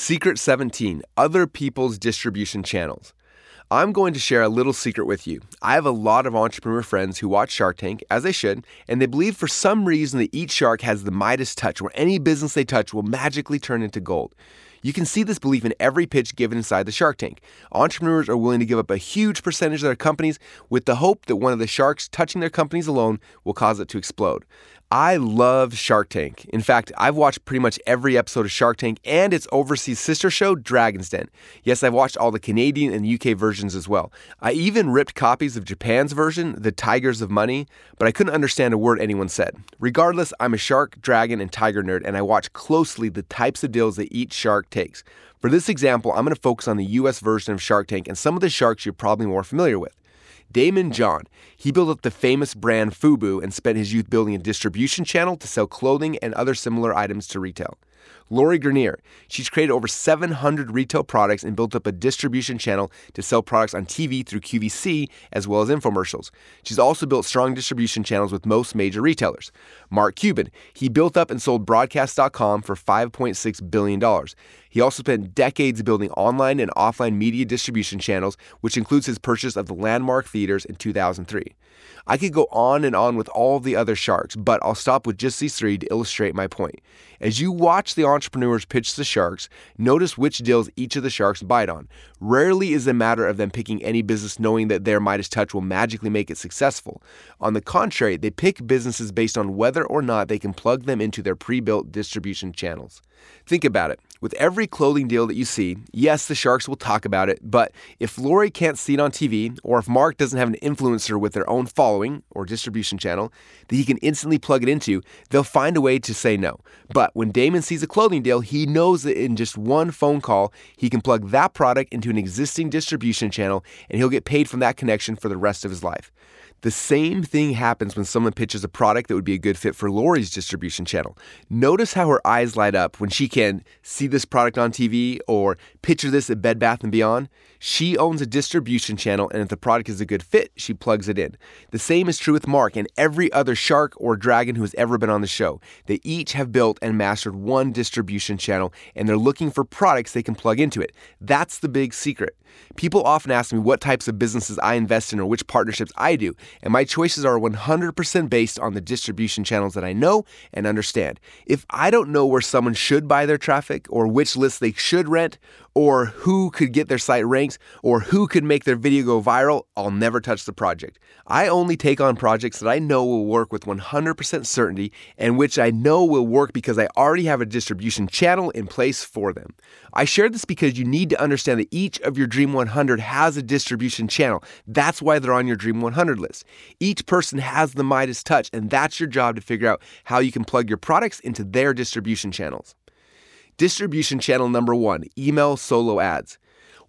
Secret 17 Other People's Distribution Channels. I'm going to share a little secret with you. I have a lot of entrepreneur friends who watch Shark Tank, as they should, and they believe for some reason that each shark has the Midas touch, where any business they touch will magically turn into gold. You can see this belief in every pitch given inside the Shark Tank. Entrepreneurs are willing to give up a huge percentage of their companies with the hope that one of the sharks touching their companies alone will cause it to explode. I love Shark Tank. In fact, I've watched pretty much every episode of Shark Tank and its overseas sister show, Dragon's Den. Yes, I've watched all the Canadian and UK versions as well. I even ripped copies of Japan's version, The Tigers of Money, but I couldn't understand a word anyone said. Regardless, I'm a shark, dragon, and tiger nerd, and I watch closely the types of deals that each shark takes. For this example, I'm going to focus on the US version of Shark Tank and some of the sharks you're probably more familiar with. Daymond John. He built up the famous brand Fubu and spent his youth building a distribution channel to sell clothing and other similar items to retail. Lori Greiner. She's created over 700 retail products and built up a distribution channel to sell products on TV through QVC as well as infomercials. She's also built strong distribution channels with most major retailers. Mark Cuban. He built up and sold Broadcast.com for $5.6 billion. He also spent decades building online and offline media distribution channels, which includes his purchase of the Landmark Theaters in 2003. I could go on and on with all the other sharks, but I'll stop with just these three to illustrate my point. As you watch the entrepreneurs pitch the sharks, notice which deals each of the sharks bite on. Rarely is it a matter of them picking any business knowing that their Midas touch will magically make it successful. On the contrary, they pick businesses based on whether or not they can plug them into their pre built distribution channels. Think about it. With every clothing deal that you see, yes, the sharks will talk about it, but if Lori can't see it on TV, or if Mark doesn't have an influencer with their own following or distribution channel that he can instantly plug it into, they'll find a way to say no. But when Daymond sees a clothing deal, he knows that in just one phone call, he can plug that product into an existing distribution channel and he'll get paid from that connection for the rest of his life. The same thing happens when someone pitches a product that would be a good fit for Lori's distribution channel. Notice how her eyes light up when she can see this product on TV or picture this at Bed Bath & Beyond. She owns a distribution channel, and if the product is a good fit, she plugs it in. The same is true with Mark and every other shark or dragon who has ever been on the show. They each have built and mastered one distribution channel, and they're looking for products they can plug into it. That's the big secret. People often ask me what types of businesses I invest in or which partnerships I do, and my choices are 100% based on the distribution channels that I know and understand. If I don't know where someone should buy their traffic, or which list they should rent, or who could get their site ranked, or who could make their video go viral, I'll never touch the project. I only take on projects that I know will work with 100% certainty and which I know will work because I already have a distribution channel in place for them. I share this because you need to understand that each of your Dream 100 has a distribution channel. That's why they're on your Dream 100 list. Each person has the Midas touch, and that's your job to figure out how you can plug your products into their distribution channels. Distribution channel number one email solo ads.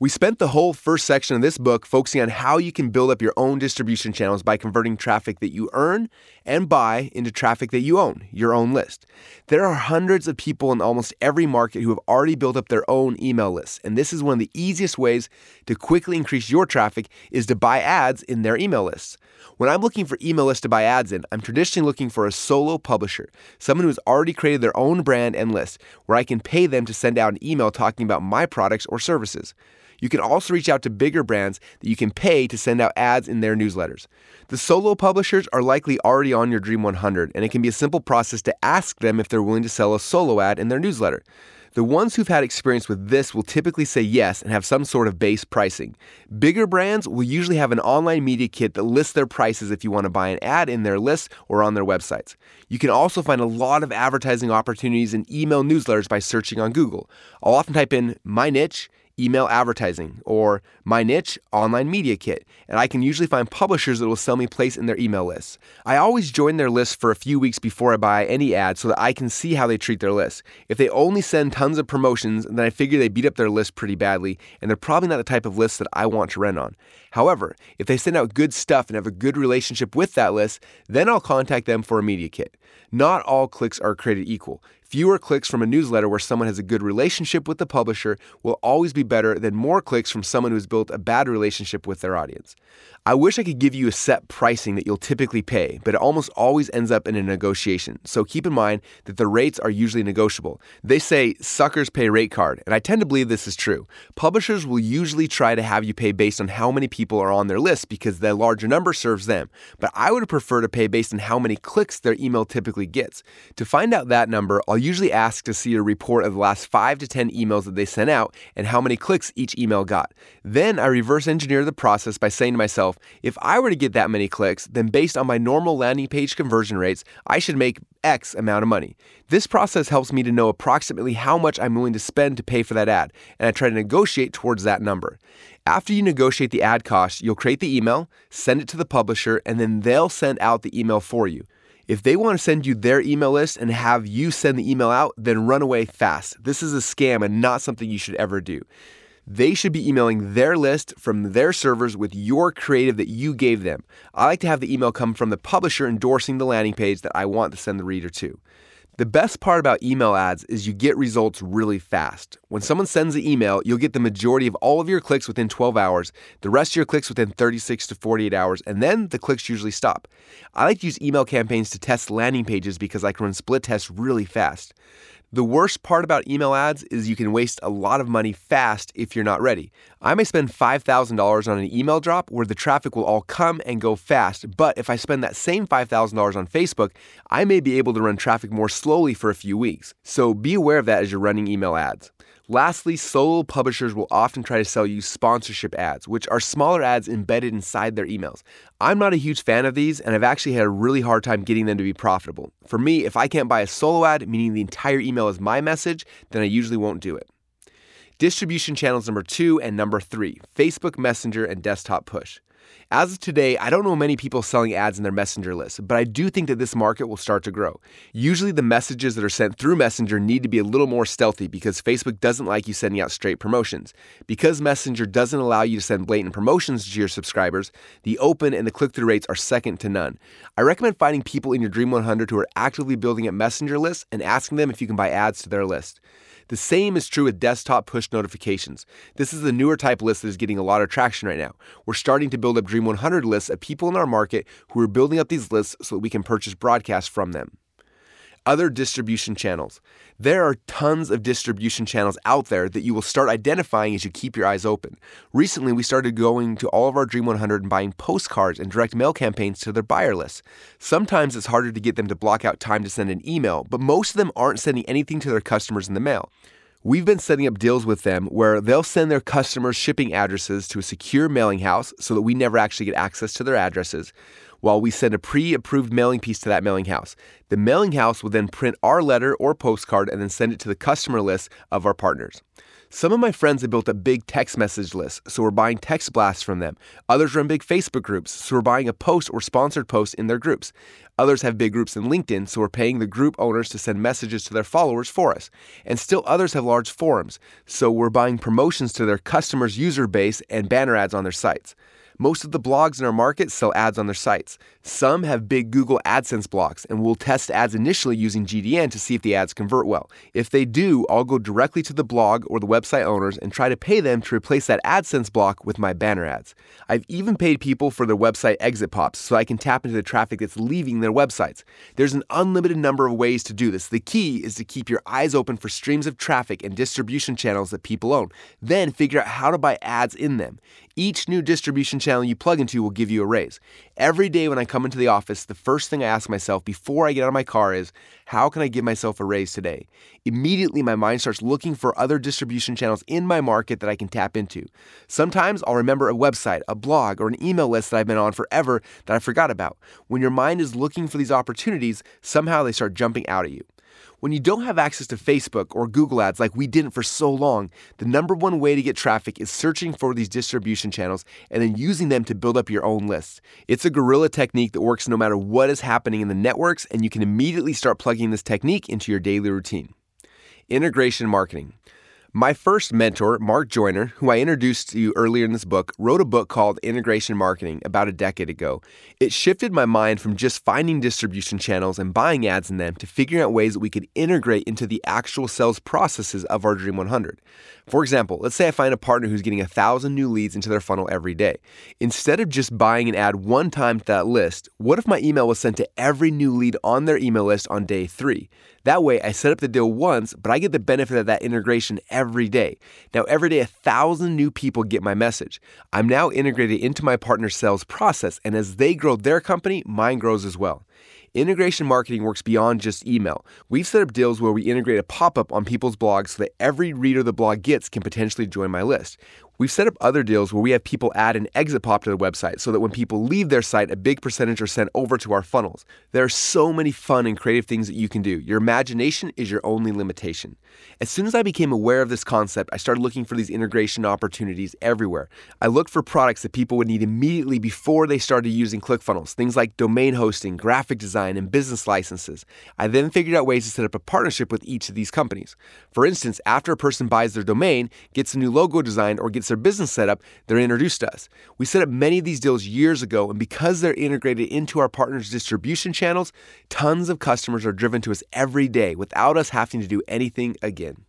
We spent the whole first section of this book focusing on how you can build up your own distribution channels by converting traffic that you earn and buy into traffic that you own, your own list. There are hundreds of people in almost every market who have already built up their own email lists, and this is one of the easiest ways to quickly increase your traffic is to buy ads in their email lists. When I'm looking for email lists to buy ads in, I'm traditionally looking for a solo publisher, someone who has already created their own brand and list, where I can pay them to send out an email talking about my products or services. You can also reach out to bigger brands that you can pay to send out ads in their newsletters. The solo publishers are likely already on your Dream 100, and it can be a simple process to ask them if they're willing to sell a solo ad in their newsletter. The ones who've had experience with this will typically say yes and have some sort of base pricing. Bigger brands will usually have an online media kit that lists their prices if you want to buy an ad in their list or on their websites. You can also find a lot of advertising opportunities in email newsletters by searching on Google. I'll often type in my niche email advertising or my niche online media kit and i can usually find publishers that will sell me place in their email lists. I always join their list for a few weeks before i buy any ad so that i can see how they treat their list. If they only send tons of promotions then i figure they beat up their list pretty badly and they're probably not the type of list that i want to rent on. However if they send out good stuff and have a good relationship with that list then i'll contact them for a media kit. Not all clicks are created equal Fewer clicks from a newsletter where someone has a good relationship with the publisher will always be better than more clicks from someone who's built a bad relationship with their audience. I wish I could give you a set pricing that you'll typically pay, but it almost always ends up in a negotiation. So keep in mind that the rates are usually negotiable. They say suckers pay rate card, and I tend to believe this is true. Publishers will usually try to have you pay based on how many people are on their list because the larger number serves them. But I would prefer to pay based on how many clicks their email typically gets. To find out that number, I'll usually ask to see a report of the last 5 to 10 emails that they sent out and how many clicks each email got. Then I reverse engineer the process by saying to myself, if I were to get that many clicks, then based on my normal landing page conversion rates, I should make X amount of money. This process helps me to know approximately how much I'm willing to spend to pay for that ad, and I try to negotiate towards that number. After you negotiate the ad cost, you'll create the email, send it to the publisher, and then they'll send out the email for you. If they want to send you their email list and have you send the email out, then run away fast. This is a scam and not something you should ever do. They should be emailing their list from their servers with your creative that you gave them. I like to have the email come from the publisher endorsing the landing page that I want to send the reader to. The best part about email ads is you get results really fast. When someone sends an email, you'll get the majority of all of your clicks within 12 hours, the rest of your clicks within 36 to 48 hours, and then the clicks usually stop. I like to use email campaigns to test landing pages because I can run split tests really fast. The worst part about email ads is you can waste a lot of money fast if you're not ready. I may spend $5,000 on an email drop where the traffic will all come and go fast, but if I spend that same $5,000 on Facebook, I may be able to run traffic more slowly for a few weeks. So be aware of that as you're running email ads. Lastly, solo publishers will often try to sell you sponsorship ads, which are smaller ads embedded inside their emails. I'm not a huge fan of these, and I've actually had a really hard time getting them to be profitable. For me, if I can't buy a solo ad, meaning the entire email is my message, then I usually won't do it. Distribution channels number two and number three Facebook Messenger and Desktop Push. As of today, I don't know many people selling ads in their Messenger list, but I do think that this market will start to grow. Usually, the messages that are sent through Messenger need to be a little more stealthy because Facebook doesn't like you sending out straight promotions. Because Messenger doesn't allow you to send blatant promotions to your subscribers, the open and the click through rates are second to none. I recommend finding people in your Dream 100 who are actively building a Messenger list and asking them if you can buy ads to their list. The same is true with desktop push notifications. This is the newer type list that is getting a lot of traction right now. We're starting to build up Dream 100 lists of people in our market who are building up these lists so that we can purchase broadcasts from them other distribution channels. There are tons of distribution channels out there that you will start identifying as you keep your eyes open. Recently, we started going to all of our Dream 100 and buying postcards and direct mail campaigns to their buyer lists. Sometimes it's harder to get them to block out time to send an email, but most of them aren't sending anything to their customers in the mail. We've been setting up deals with them where they'll send their customers shipping addresses to a secure mailing house so that we never actually get access to their addresses while we send a pre approved mailing piece to that mailing house. The mailing house will then print our letter or postcard and then send it to the customer list of our partners. Some of my friends have built a big text message list, so we're buying text blasts from them. Others run big Facebook groups, so we're buying a post or sponsored post in their groups. Others have big groups in LinkedIn, so we're paying the group owners to send messages to their followers for us. And still others have large forums, so we're buying promotions to their customers' user base and banner ads on their sites. Most of the blogs in our market sell ads on their sites. Some have big Google AdSense blocks, and we'll test ads initially using GDN to see if the ads convert well. If they do, I'll go directly to the blog or the website owners and try to pay them to replace that AdSense block with my banner ads. I've even paid people for their website exit pops so I can tap into the traffic that's leaving their websites. There's an unlimited number of ways to do this. The key is to keep your eyes open for streams of traffic and distribution channels that people own, then figure out how to buy ads in them. Each new distribution channel you plug into will give you a raise. Every day when I come into the office, the first thing I ask myself before I get out of my car is, how can I give myself a raise today? Immediately, my mind starts looking for other distribution channels in my market that I can tap into. Sometimes I'll remember a website, a blog, or an email list that I've been on forever that I forgot about. When your mind is looking for these opportunities, somehow they start jumping out at you. When you don't have access to Facebook or Google Ads like we didn't for so long, the number one way to get traffic is searching for these distribution channels and then using them to build up your own lists. It's a guerrilla technique that works no matter what is happening in the networks, and you can immediately start plugging this technique into your daily routine. Integration marketing. My first mentor, Mark Joyner, who I introduced to you earlier in this book, wrote a book called Integration Marketing about a decade ago. It shifted my mind from just finding distribution channels and buying ads in them to figuring out ways that we could integrate into the actual sales processes of our Dream 100. For example, let's say I find a partner who's getting a thousand new leads into their funnel every day. Instead of just buying an ad one time to that list, what if my email was sent to every new lead on their email list on day three? That way, I set up the deal once, but I get the benefit of that integration every day. Now, every day, a thousand new people get my message. I'm now integrated into my partner's sales process, and as they grow their company, mine grows as well. Integration marketing works beyond just email. We've set up deals where we integrate a pop up on people's blogs so that every reader the blog gets can potentially join my list. We've set up other deals where we have people add an exit pop to the website so that when people leave their site, a big percentage are sent over to our funnels. There are so many fun and creative things that you can do. Your imagination is your only limitation. As soon as I became aware of this concept, I started looking for these integration opportunities everywhere. I looked for products that people would need immediately before they started using ClickFunnels, things like domain hosting, graphic design, and business licenses. I then figured out ways to set up a partnership with each of these companies. For instance, after a person buys their domain, gets a new logo design, or gets their business setup, they're introduced to us. We set up many of these deals years ago, and because they're integrated into our partners' distribution channels, tons of customers are driven to us every day without us having to do anything again.